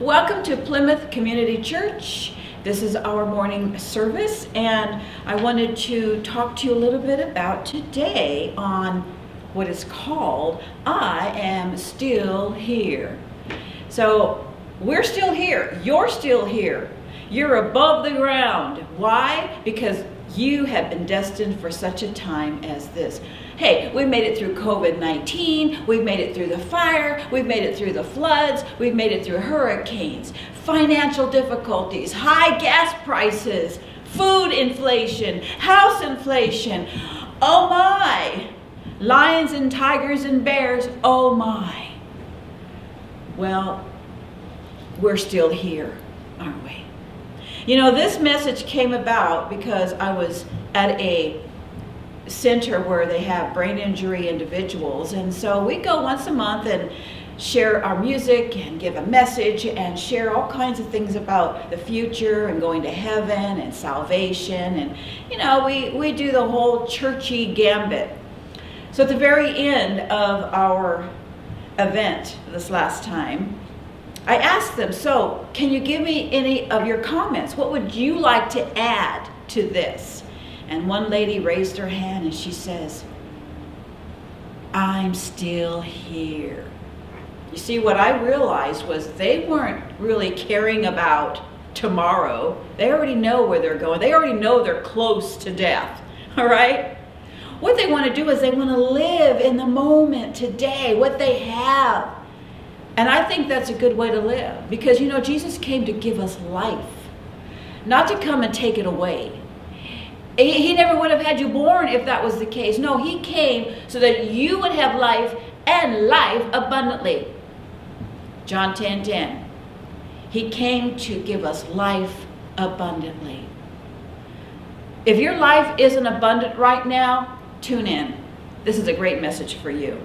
Welcome to Plymouth Community Church. This is our morning service, and I wanted to talk to you a little bit about today on what is called I Am Still Here. So, we're still here. You're still here. You're above the ground. Why? Because you have been destined for such a time as this. Hey, we made it through COVID 19, we've made it through the fire, we've made it through the floods, we've made it through hurricanes, financial difficulties, high gas prices, food inflation, house inflation. Oh my! Lions and tigers and bears, oh my. Well, we're still here, aren't we? You know, this message came about because I was at a center where they have brain injury individuals. And so we go once a month and share our music and give a message and share all kinds of things about the future and going to heaven and salvation. And, you know, we, we do the whole churchy gambit. So at the very end of our event this last time, I asked them, so can you give me any of your comments? What would you like to add to this? And one lady raised her hand and she says, I'm still here. You see, what I realized was they weren't really caring about tomorrow. They already know where they're going, they already know they're close to death. All right? What they want to do is they want to live in the moment today, what they have. And I think that's a good way to live because, you know, Jesus came to give us life, not to come and take it away. He never would have had you born if that was the case. No, he came so that you would have life and life abundantly. John 10 10. He came to give us life abundantly. If your life isn't abundant right now, tune in. This is a great message for you.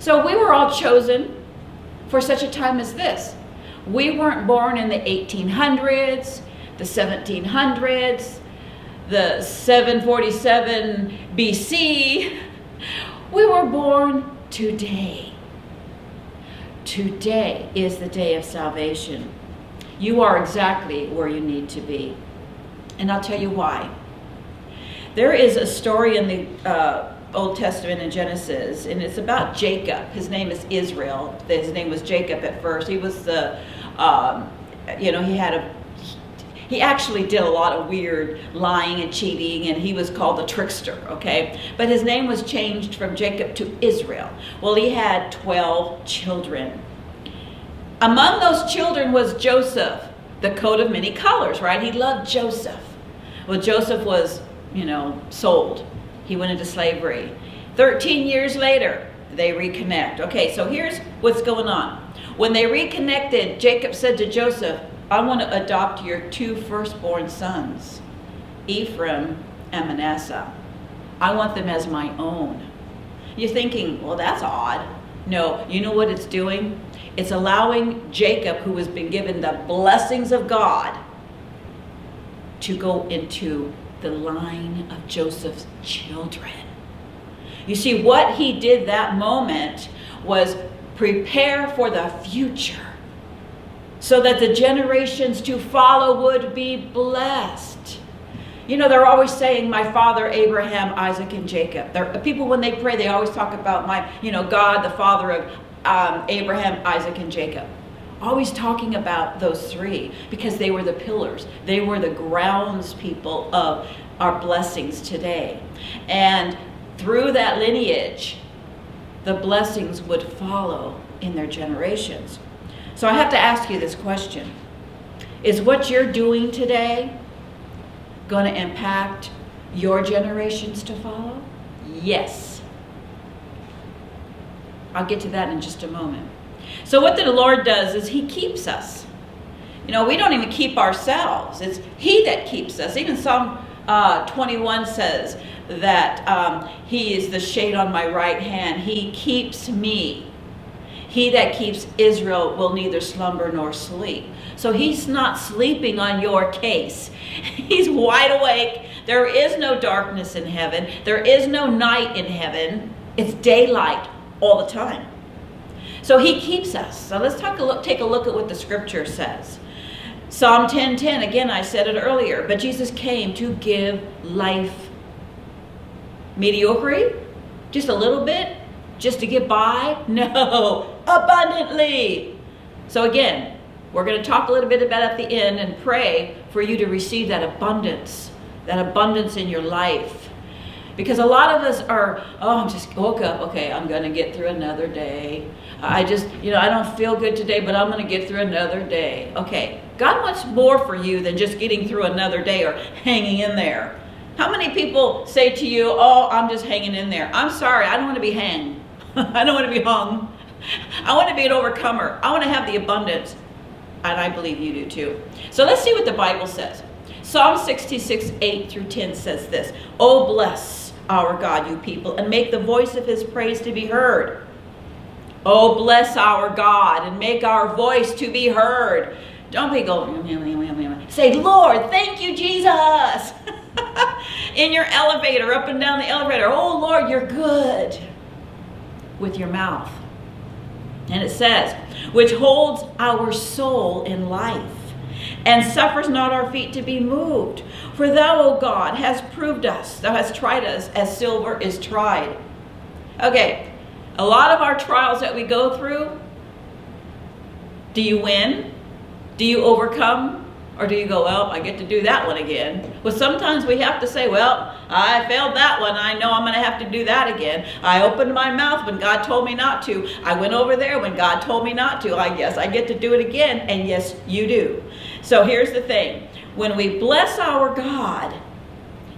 So, we were all chosen for such a time as this. We weren't born in the 1800s, the 1700s, the 747 BC. We were born today. Today is the day of salvation. You are exactly where you need to be. And I'll tell you why. There is a story in the uh, Old Testament in Genesis, and it's about Jacob. His name is Israel. His name was Jacob at first. He was the, um, you know, he had a he actually did a lot of weird lying and cheating, and he was called the trickster, okay? But his name was changed from Jacob to Israel. Well, he had 12 children. Among those children was Joseph, the coat of many colors, right? He loved Joseph. Well, Joseph was, you know, sold. He went into slavery. 13 years later, they reconnect. Okay, so here's what's going on. When they reconnected, Jacob said to Joseph, I want to adopt your two firstborn sons, Ephraim and Manasseh. I want them as my own. You're thinking, well, that's odd. No, you know what it's doing? It's allowing Jacob, who has been given the blessings of God, to go into the line of Joseph's children. You see, what he did that moment was prepare for the future so that the generations to follow would be blessed. You know, they're always saying, My father Abraham, Isaac, and Jacob. They're, people, when they pray, they always talk about my, you know, God, the father of um, Abraham, Isaac, and Jacob. Always talking about those three because they were the pillars, they were the grounds people of our blessings today. And through that lineage, the blessings would follow in their generations. So I have to ask you this question Is what you're doing today going to impact your generations to follow? Yes. I'll get to that in just a moment. So, what the Lord does is He keeps us. You know, we don't even keep ourselves, it's He that keeps us. Even Psalm uh, 21 says that um, He is the shade on my right hand, He keeps me. He that keeps Israel will neither slumber nor sleep. So he's not sleeping on your case. He's wide awake. There is no darkness in heaven, there is no night in heaven. It's daylight all the time. So he keeps us. So let's a look, take a look at what the scripture says. Psalm 10:10, again I said it earlier, but Jesus came to give life. Mediocrity? Just a little bit? Just to get by? No, abundantly. So again, we're going to talk a little bit about at the end and pray for you to receive that abundance, that abundance in your life. Because a lot of us are, oh, I'm just woke up, okay, I'm going to get through another day. I just, you know, I don't feel good today, but I'm going to get through another day. Okay, God wants more for you than just getting through another day or hanging in there. How many people say to you, oh, I'm just hanging in there? I'm sorry, I don't want to be hanged. I don't want to be hung. I want to be an overcomer. I want to have the abundance. And I believe you do too. So let's see what the Bible says. Psalm 66, 8 through 10 says this Oh, bless our God, you people, and make the voice of his praise to be heard. Oh, bless our God and make our voice to be heard. Don't be going, say, Lord, thank you, Jesus. In your elevator, up and down the elevator. Oh, Lord, you're good. With your mouth. And it says, which holds our soul in life and suffers not our feet to be moved. For thou, O God, hast proved us, thou hast tried us as silver is tried. Okay, a lot of our trials that we go through, do you win? Do you overcome? Or do you go, well, I get to do that one again? Well, sometimes we have to say, well, I failed that one. I know I'm going to have to do that again. I opened my mouth when God told me not to. I went over there when God told me not to. I guess I get to do it again. And yes, you do. So here's the thing when we bless our God,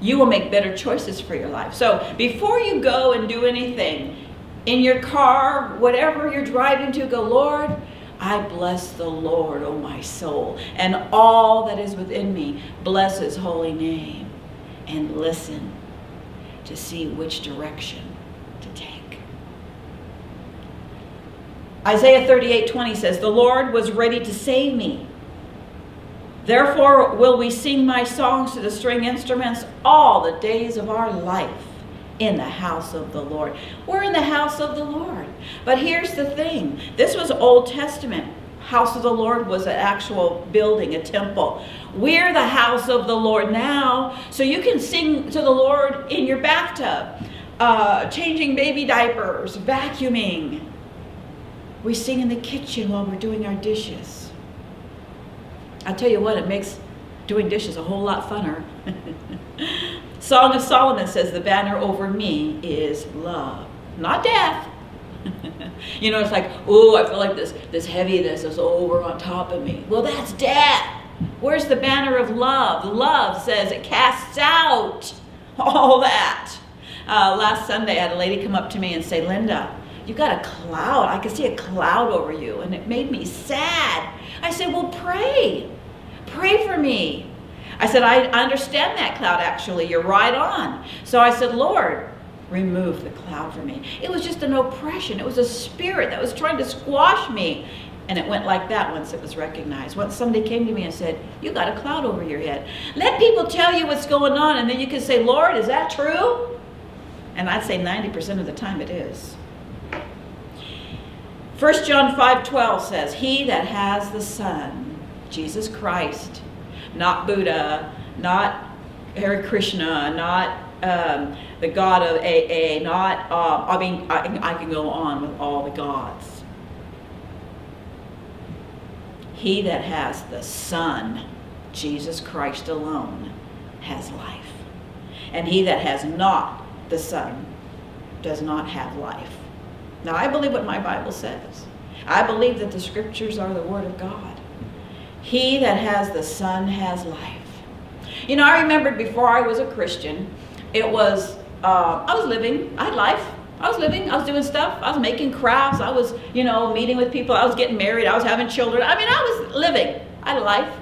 you will make better choices for your life. So before you go and do anything, in your car, whatever you're driving to, go, Lord, I bless the Lord, O oh my soul, and all that is within me. Bless his holy name. And listen to see which direction to take. Isaiah 38 20 says, The Lord was ready to save me. Therefore will we sing my songs to the string instruments all the days of our life in the house of the Lord. We're in the house of the Lord. But here's the thing this was Old Testament. House of the Lord was an actual building, a temple. We're the house of the Lord now, so you can sing to the Lord in your bathtub, uh, changing baby diapers, vacuuming. We sing in the kitchen while we're doing our dishes. I'll tell you what, it makes doing dishes a whole lot funner. Song of Solomon says, The banner over me is love, not death. you know, it's like, oh, I feel like this, this heaviness is over on top of me. Well, that's death. Where's the banner of love? Love says it casts out all that. Uh, last Sunday, I had a lady come up to me and say, Linda, you've got a cloud. I can see a cloud over you, and it made me sad. I said, Well, pray. Pray for me. I said, I understand that cloud actually. You're right on. So I said, Lord, remove the cloud from me. It was just an oppression. It was a spirit that was trying to squash me. And it went like that once it was recognized. Once somebody came to me and said, You got a cloud over your head. Let people tell you what's going on, and then you can say, Lord, is that true? And I'd say 90% of the time it is. 1 John 5 12 says, He that has the Son, Jesus Christ, not Buddha, not Hare Krishna, not um, the God of AA, not, uh, I mean, I, I can go on with all the gods. He that has the Son, Jesus Christ alone, has life. And he that has not the Son does not have life. Now, I believe what my Bible says. I believe that the scriptures are the Word of God. He that has the Son has life. You know, I remembered before I was a Christian, it was, uh, I was living, I had life. I was living, I was doing stuff, I was making crafts, I was, you know, meeting with people, I was getting married, I was having children. I mean, I was living, I had life.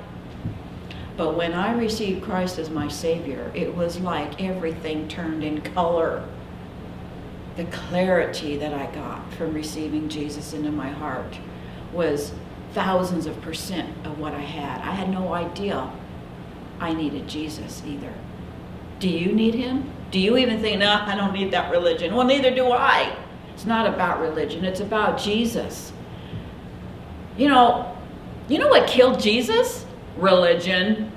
But when I received Christ as my Savior, it was like everything turned in color. The clarity that I got from receiving Jesus into my heart was thousands of percent of what I had. I had no idea I needed Jesus either. Do you need him? Do you even think, no, I don't need that religion? Well, neither do I. It's not about religion, it's about Jesus. You know, you know what killed Jesus? Religion.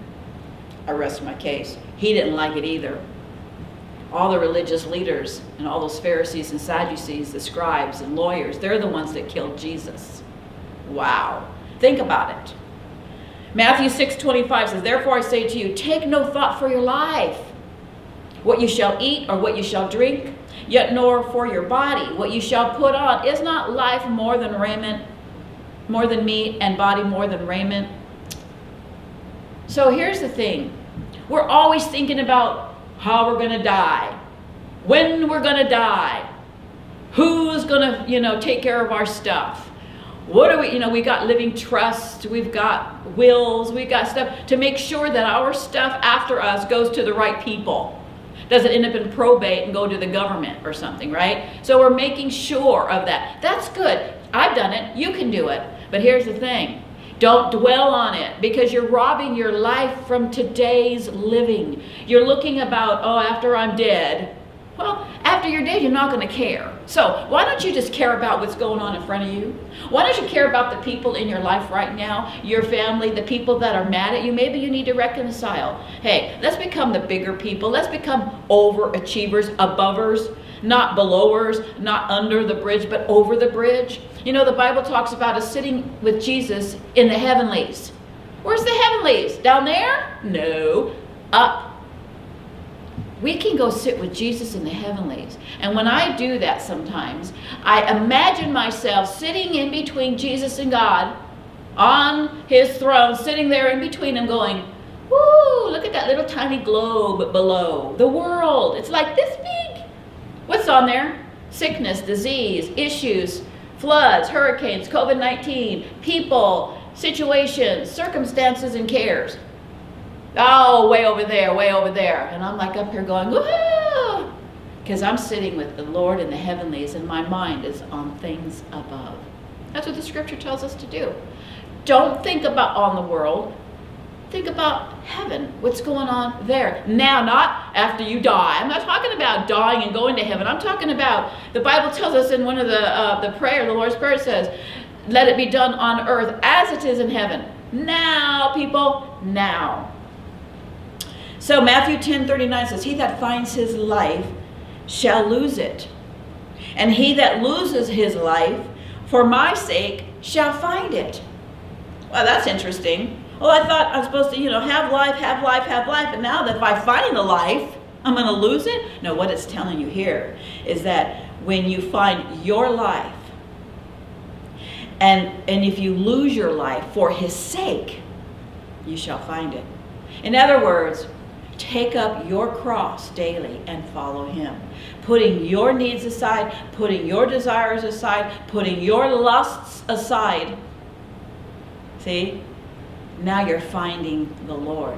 I rest my case. He didn't like it either. All the religious leaders and all those Pharisees and Sadducees, the scribes and lawyers, they're the ones that killed Jesus. Wow. Think about it. Matthew 6:25 says, "Therefore I say to you, take no thought for your life, what you shall eat or what you shall drink, yet nor for your body what you shall put on. Is not life more than raiment, more than meat, and body more than raiment?" So here's the thing. We're always thinking about how we're going to die, when we're going to die, who's going to, you know, take care of our stuff. What are we, you know, we got living trust, we've got wills, we've got stuff to make sure that our stuff after us goes to the right people. Doesn't end up in probate and go to the government or something, right? So we're making sure of that. That's good. I've done it. You can do it. But here's the thing don't dwell on it because you're robbing your life from today's living. You're looking about, oh, after I'm dead. Well, after you're dead, you're not going to care. So, why don't you just care about what's going on in front of you? Why don't you care about the people in your life right now, your family, the people that are mad at you? Maybe you need to reconcile. Hey, let's become the bigger people. Let's become overachievers, abovers, not belowers, not under the bridge, but over the bridge. You know, the Bible talks about us sitting with Jesus in the heavenlies. Where's the heavenlies? Down there? No, up. We can go sit with Jesus in the heavenlies. And when I do that sometimes, I imagine myself sitting in between Jesus and God on his throne, sitting there in between him, going, Woo, look at that little tiny globe below. The world. It's like this big. What's on there? Sickness, disease, issues, floods, hurricanes, COVID 19, people, situations, circumstances, and cares. Oh, way over there, way over there. And I'm like up here going, woohoo! Because I'm sitting with the Lord in the heavenlies and my mind is on things above. That's what the scripture tells us to do. Don't think about on the world. Think about heaven, what's going on there. Now, not after you die. I'm not talking about dying and going to heaven. I'm talking about, the Bible tells us in one of the, uh, the prayer, the Lord's Prayer says, let it be done on earth as it is in heaven. Now, people, now. So Matthew 10 39 says, He that finds his life shall lose it. And he that loses his life for my sake shall find it. Well, that's interesting. Well, I thought I was supposed to, you know, have life, have life, have life, and now that if I find the life, I'm going to lose it? No, what it's telling you here is that when you find your life, and, and if you lose your life for his sake, you shall find it. In other words, take up your cross daily and follow him. Putting your needs aside, putting your desires aside, putting your lusts aside. See? now you're finding the Lord.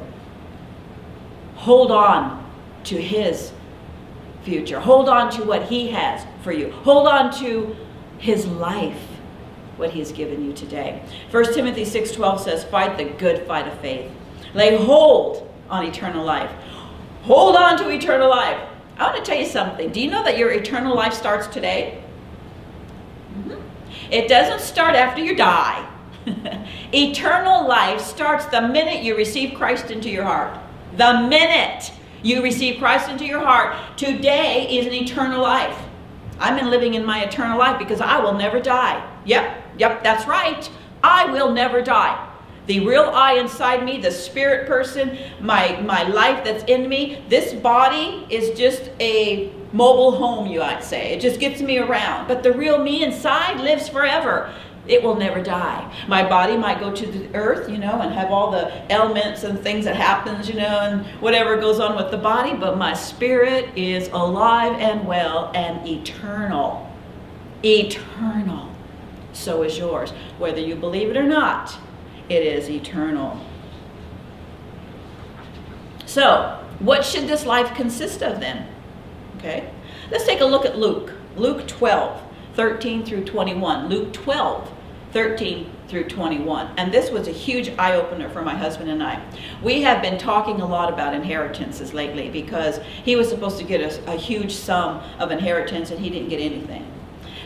Hold on to His future. Hold on to what He has for you. Hold on to His life, what He has given you today. 1 Timothy 6.12 says, Fight the good fight of faith. Lay hold on eternal life. Hold on to eternal life. I want to tell you something. Do you know that your eternal life starts today? Mm-hmm. It doesn't start after you die. Eternal life starts the minute you receive Christ into your heart. The minute you receive Christ into your heart, today is an eternal life. I've been living in my eternal life because I will never die. Yep, yep, that's right. I will never die. The real I inside me, the spirit person, my, my life that's in me, this body is just a mobile home, you might say. It just gets me around. But the real me inside lives forever it will never die. My body might go to the earth, you know, and have all the elements and things that happens, you know, and whatever goes on with the body, but my spirit is alive and well and eternal. Eternal. So is yours. Whether you believe it or not, it is eternal. So, what should this life consist of then? Okay. Let's take a look at Luke. Luke 12, 13 through 21. Luke 12, 13 through 21. And this was a huge eye opener for my husband and I. We have been talking a lot about inheritances lately because he was supposed to get a, a huge sum of inheritance and he didn't get anything.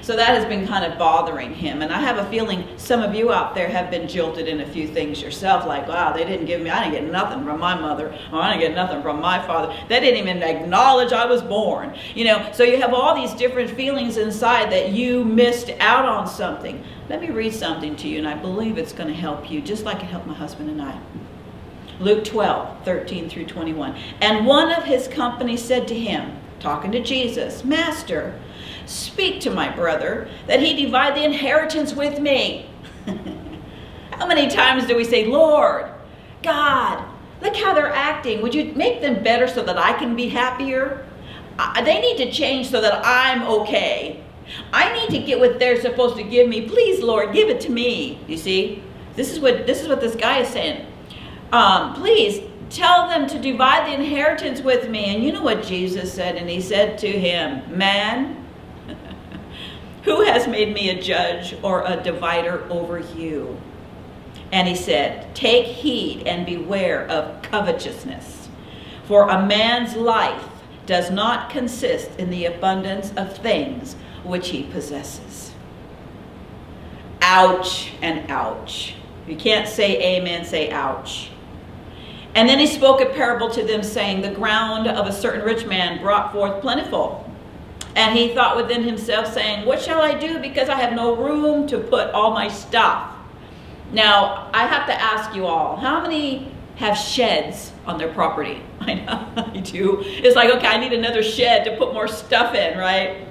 So that has been kind of bothering him. And I have a feeling some of you out there have been jilted in a few things yourself, like, wow, they didn't give me, I didn't get nothing from my mother, or I didn't get nothing from my father. They didn't even acknowledge I was born. You know, so you have all these different feelings inside that you missed out on something. Let me read something to you, and I believe it's going to help you, just like it helped my husband and I. Luke 12, 13 through 21. And one of his company said to him, talking to Jesus, Master, Speak to my brother that he divide the inheritance with me. How many times do we say, Lord, God, look how they're acting. Would you make them better so that I can be happier? they need to change so that I'm okay. I need to get what they're supposed to give me. Please, Lord, give it to me. You see, this is what this is what this guy is saying. Um, please tell them to divide the inheritance with me. And you know what Jesus said? And he said to him, Man, who has made me a judge or a divider over you? And he said, Take heed and beware of covetousness, for a man's life does not consist in the abundance of things which he possesses. Ouch and ouch. You can't say amen, say ouch. And then he spoke a parable to them, saying, The ground of a certain rich man brought forth plentiful. And he thought within himself, saying, What shall I do? Because I have no room to put all my stuff. Now, I have to ask you all, how many have sheds on their property? I know, I do. It's like, okay, I need another shed to put more stuff in, right?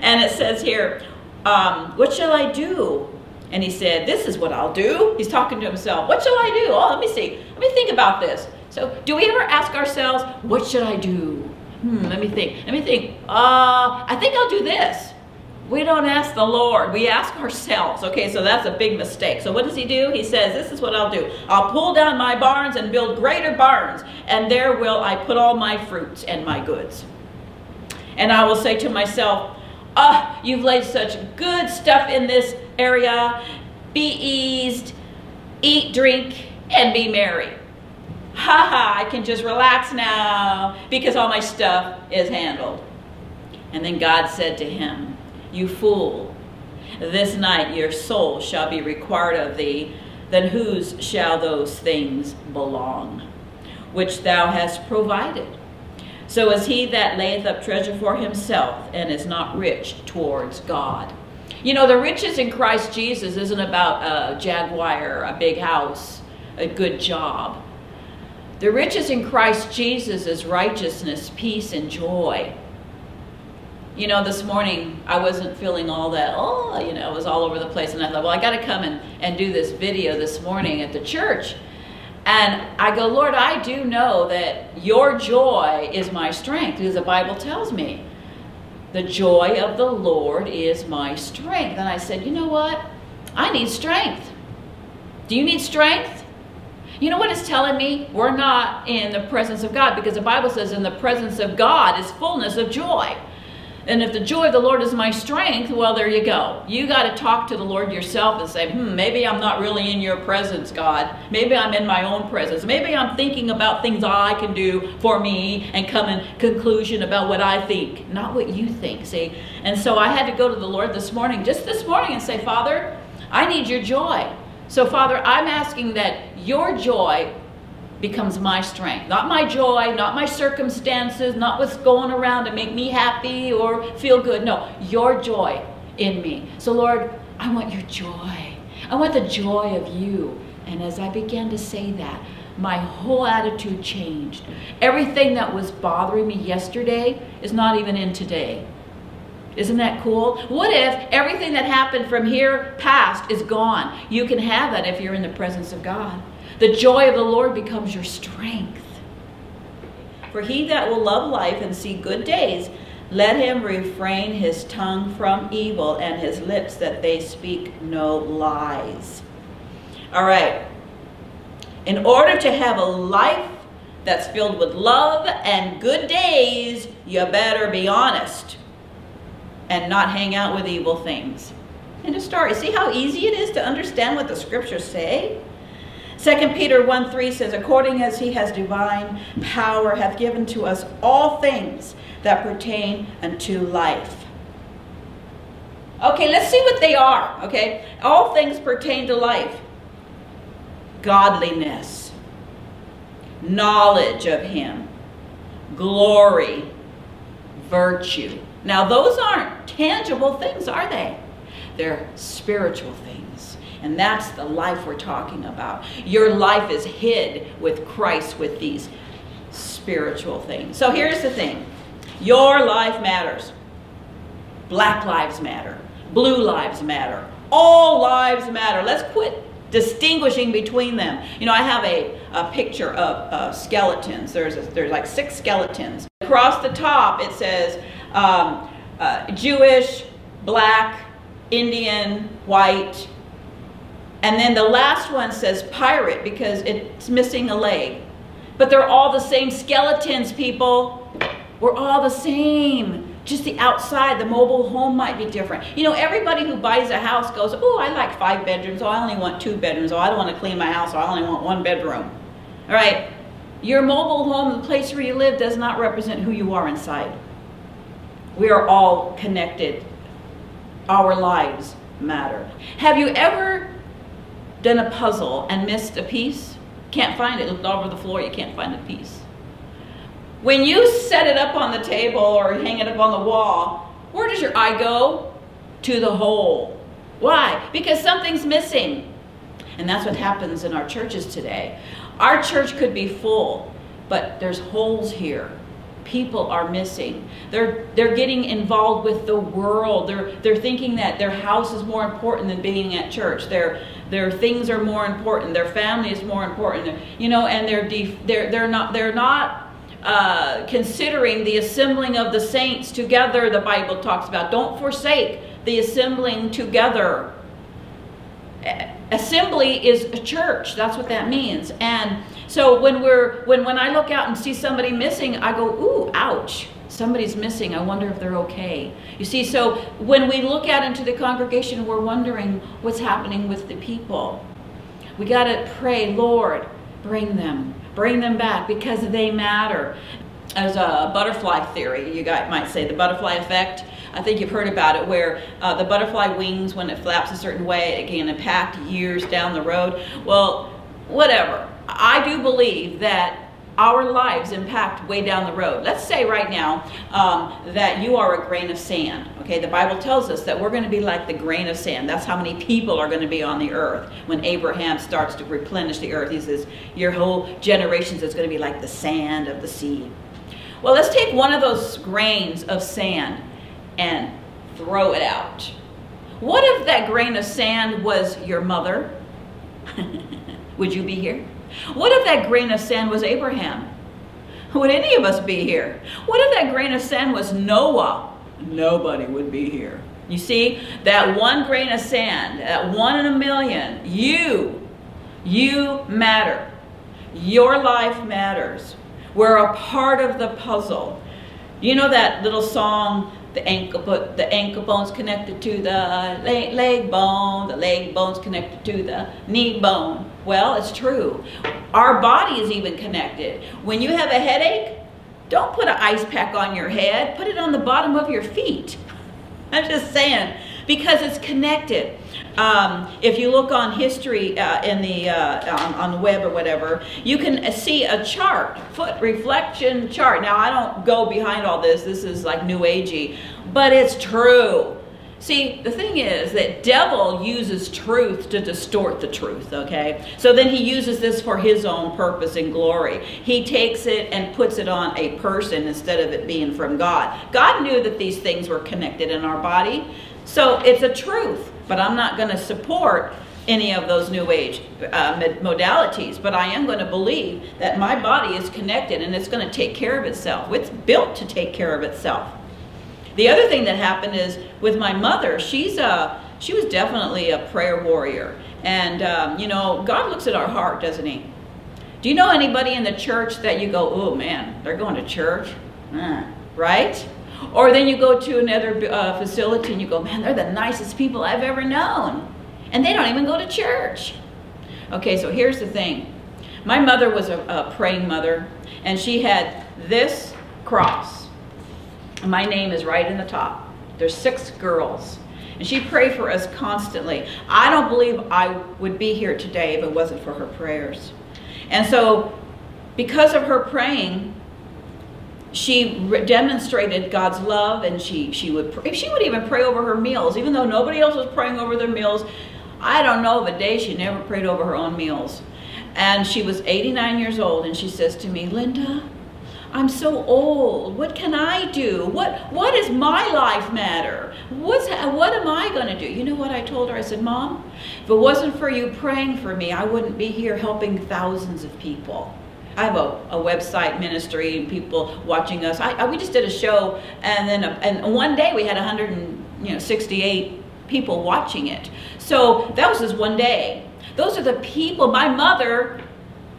And it says here, um, What shall I do? And he said, This is what I'll do. He's talking to himself. What shall I do? Oh, let me see. Let me think about this. So, do we ever ask ourselves, What should I do? Hmm, let me think. Let me think. Uh, I think I'll do this. We don't ask the Lord. We ask ourselves. Okay, so that's a big mistake. So what does he do? He says, This is what I'll do. I'll pull down my barns and build greater barns, and there will I put all my fruits and my goods. And I will say to myself, Ah, oh, you've laid such good stuff in this area. Be eased, eat, drink, and be merry ha ha, I can just relax now because all my stuff is handled. And then God said to him, You fool, this night your soul shall be required of thee. Then whose shall those things belong, which thou hast provided? So is he that layeth up treasure for himself and is not rich towards God. You know, the riches in Christ Jesus isn't about a jaguar, a big house, a good job. The riches in Christ Jesus is righteousness, peace, and joy. You know, this morning I wasn't feeling all that, oh, you know, it was all over the place. And I thought, well, I got to come and, and do this video this morning at the church. And I go, Lord, I do know that your joy is my strength, because the Bible tells me the joy of the Lord is my strength. And I said, you know what? I need strength. Do you need strength? You know what it's telling me? We're not in the presence of God because the Bible says in the presence of God is fullness of joy. And if the joy of the Lord is my strength, well, there you go. You got to talk to the Lord yourself and say, hmm, maybe I'm not really in your presence, God. Maybe I'm in my own presence. Maybe I'm thinking about things I can do for me and come in conclusion about what I think, not what you think, see? And so I had to go to the Lord this morning, just this morning, and say, Father, I need your joy. So, Father, I'm asking that your joy becomes my strength. Not my joy, not my circumstances, not what's going around to make me happy or feel good. No, your joy in me. So, Lord, I want your joy. I want the joy of you. And as I began to say that, my whole attitude changed. Everything that was bothering me yesterday is not even in today. Isn't that cool? What if everything that happened from here past is gone? You can have that if you're in the presence of God. The joy of the Lord becomes your strength. For he that will love life and see good days, let him refrain his tongue from evil and his lips that they speak no lies. All right. In order to have a life that's filled with love and good days, you better be honest and not hang out with evil things. And to start, see how easy it is to understand what the scriptures say? 2 Peter 1 3 says, According as he has divine power, hath given to us all things that pertain unto life. Okay, let's see what they are. Okay, all things pertain to life godliness, knowledge of Him, glory, virtue. Now, those aren't tangible things, are they? They're spiritual things. And that's the life we're talking about. Your life is hid with Christ with these spiritual things. So here's the thing your life matters. Black lives matter. Blue lives matter. All lives matter. Let's quit distinguishing between them. You know, I have a, a picture of uh, skeletons. There's, a, there's like six skeletons. Across the top, it says um, uh, Jewish, black, Indian, white. And then the last one says pirate because it's missing a leg. But they're all the same skeletons, people. We're all the same just the outside, the mobile home might be different. You know, everybody who buys a house goes, oh, I like five bedrooms. Oh, I only want two bedrooms. Oh, I don't want to clean my house. Oh, I only want one bedroom. All right. Your mobile home, the place where you live, does not represent who you are inside. We are all connected. Our lives matter. Have you ever done a puzzle and missed a piece? Can't find it. Looked all over the floor, you can't find the piece. When you set it up on the table or hang it up on the wall, where does your eye go? To the hole. Why? Because something's missing. And that's what happens in our churches today. Our church could be full, but there's holes here. People are missing. They're they're getting involved with the world. They're they're thinking that their house is more important than being at church. Their their things are more important. Their family is more important. You know, and they're def, they're they're not they're not uh, considering the assembling of the saints together, the Bible talks about. Don't forsake the assembling together. Assembly is a church. That's what that means. And so when we're when when I look out and see somebody missing, I go, "Ooh, ouch." Somebody's missing. I wonder if they're okay. You see, so when we look out into the congregation, we're wondering what's happening with the people. We got to pray, Lord, bring them bring them back because they matter. As a butterfly theory, you guys might say the butterfly effect. I think you've heard about it, where uh, the butterfly wings, when it flaps a certain way, it can impact years down the road. Well, whatever. I do believe that our lives impact way down the road. Let's say right now um, that you are a grain of sand. Okay, the Bible tells us that we're going to be like the grain of sand. That's how many people are going to be on the earth. When Abraham starts to replenish the earth, he says, Your whole generations is going to be like the sand of the sea. Well, let's take one of those grains of sand and throw it out. What if that grain of sand was your mother? Would you be here? What if that grain of sand was Abraham? Would any of us be here? What if that grain of sand was Noah? Nobody would be here. You see, that one grain of sand, that one in a million, you, you matter. Your life matters. We're a part of the puzzle. You know that little song, the ankle, but the ankle bone's connected to the leg, leg bone, the leg bone's connected to the knee bone. Well, it's true. Our body is even connected. When you have a headache, don't put an ice pack on your head, put it on the bottom of your feet. I'm just saying, because it's connected. Um, if you look on history uh, in the uh, on, on, the web or whatever, you can see a chart, foot reflection chart. Now I don't go behind all this. This is like new agey, but it's true. See, the thing is that devil uses truth to distort the truth, okay? So then he uses this for his own purpose and glory. He takes it and puts it on a person instead of it being from God. God knew that these things were connected in our body. So it's a truth, but I'm not going to support any of those new age uh, modalities, but I am going to believe that my body is connected and it's going to take care of itself. It's built to take care of itself. The other thing that happened is with my mother, she's a, she was definitely a prayer warrior. And, um, you know, God looks at our heart, doesn't he? Do you know anybody in the church that you go, oh man, they're going to church? Uh, right? Or then you go to another uh, facility and you go, man, they're the nicest people I've ever known. And they don't even go to church. Okay, so here's the thing. My mother was a, a praying mother, and she had this cross my name is right in the top. There's six girls. And she prayed for us constantly. I don't believe I would be here today if it wasn't for her prayers. And so, because of her praying, she re- demonstrated God's love, and she she would pray, she would even pray over her meals, even though nobody else was praying over their meals. I don't know of a day she never prayed over her own meals. And she was 89 years old, and she says to me, Linda, I'm so old. What can I do? What what does my life matter? What's what am I going to do? You know what I told her? I said, "Mom, if it wasn't for you praying for me, I wouldn't be here helping thousands of people." I have a, a website ministry and people watching us. I, I, we just did a show, and then a, and one day we had 168 people watching it. So that was just one day. Those are the people my mother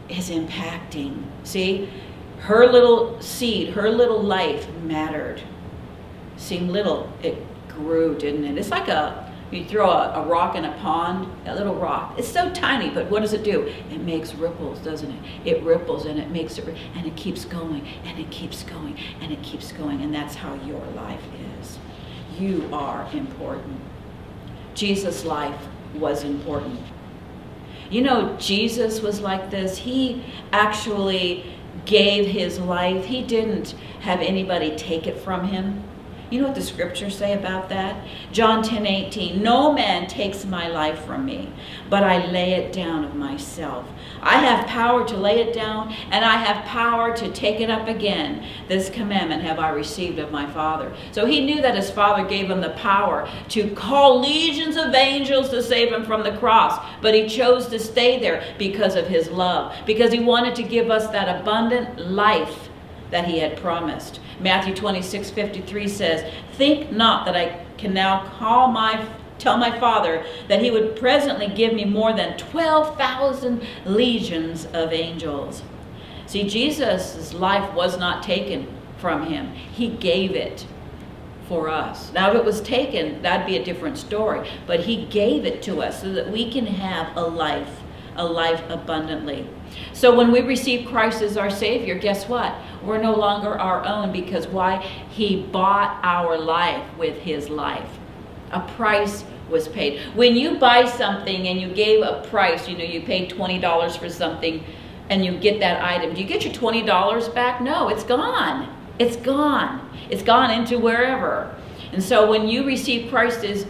is impacting. See, her little seed, her little life mattered. Seemed little, it grew, didn't it? It's like a you throw a, a, rock in a pond, a little rock. It's so tiny, but what does it do? It makes ripples, doesn't it? It ripples and it makes it, and it keeps going and it keeps going and it keeps going. And that's how your life is. You are important. Jesus' life was important. You know, Jesus was like this. He actually gave his life, he didn't have anybody take it from him. You know what the scriptures say about that? John 10 18. No man takes my life from me, but I lay it down of myself. I have power to lay it down, and I have power to take it up again. This commandment have I received of my Father. So he knew that his Father gave him the power to call legions of angels to save him from the cross, but he chose to stay there because of his love, because he wanted to give us that abundant life that he had promised. Matthew 26, 53 says, Think not that I can now call my tell my father that he would presently give me more than 12,000 legions of angels. See, Jesus' life was not taken from him. He gave it for us. Now, if it was taken, that'd be a different story. But he gave it to us so that we can have a life, a life abundantly. So when we receive Christ as our Savior, guess what? We're no longer our own because why? He bought our life with His life. A price was paid. When you buy something and you gave a price, you know, you paid $20 for something and you get that item, do you get your $20 back? No, it's gone. It's gone. It's gone into wherever. And so when you receive Christ as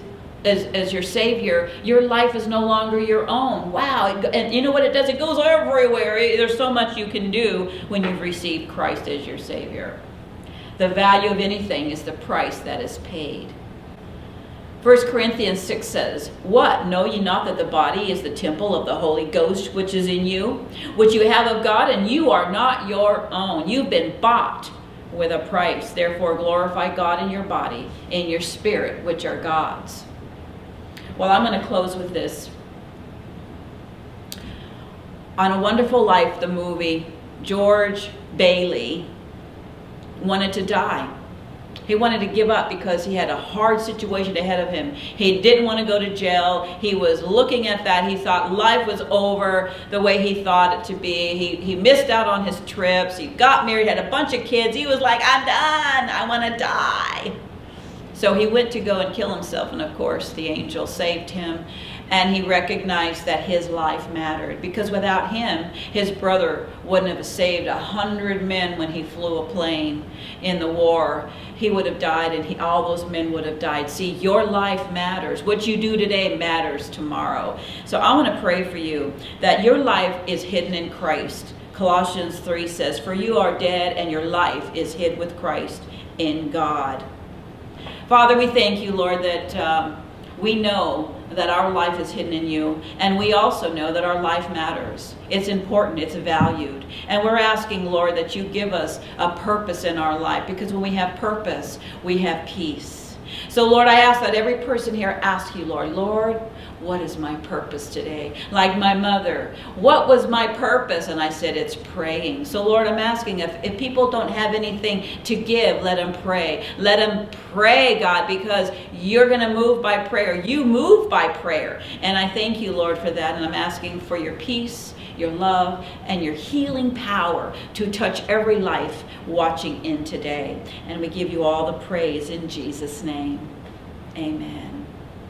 as, as your Savior, your life is no longer your own. Wow. And you know what it does? It goes everywhere. There's so much you can do when you've received Christ as your Savior. The value of anything is the price that is paid. 1 Corinthians 6 says, What? Know ye not that the body is the temple of the Holy Ghost which is in you, which you have of God, and you are not your own? You've been bought with a price. Therefore, glorify God in your body, in your spirit, which are God's. Well, I'm going to close with this. On A Wonderful Life, the movie, George Bailey wanted to die. He wanted to give up because he had a hard situation ahead of him. He didn't want to go to jail. He was looking at that. He thought life was over the way he thought it to be. He, he missed out on his trips. He got married, had a bunch of kids. He was like, I'm done. I want to die. So he went to go and kill himself, and of course, the angel saved him. And he recognized that his life mattered because without him, his brother wouldn't have saved a hundred men when he flew a plane in the war. He would have died, and he, all those men would have died. See, your life matters. What you do today matters tomorrow. So I want to pray for you that your life is hidden in Christ. Colossians 3 says, For you are dead, and your life is hid with Christ in God. Father, we thank you, Lord, that um, we know that our life is hidden in you, and we also know that our life matters. It's important, it's valued. And we're asking, Lord, that you give us a purpose in our life, because when we have purpose, we have peace. So, Lord, I ask that every person here ask you, Lord, Lord, what is my purpose today? Like my mother, what was my purpose? And I said, it's praying. So, Lord, I'm asking if, if people don't have anything to give, let them pray. Let them pray, God, because you're going to move by prayer. You move by prayer. And I thank you, Lord, for that. And I'm asking for your peace, your love, and your healing power to touch every life watching in today. And we give you all the praise in Jesus' name. Amen.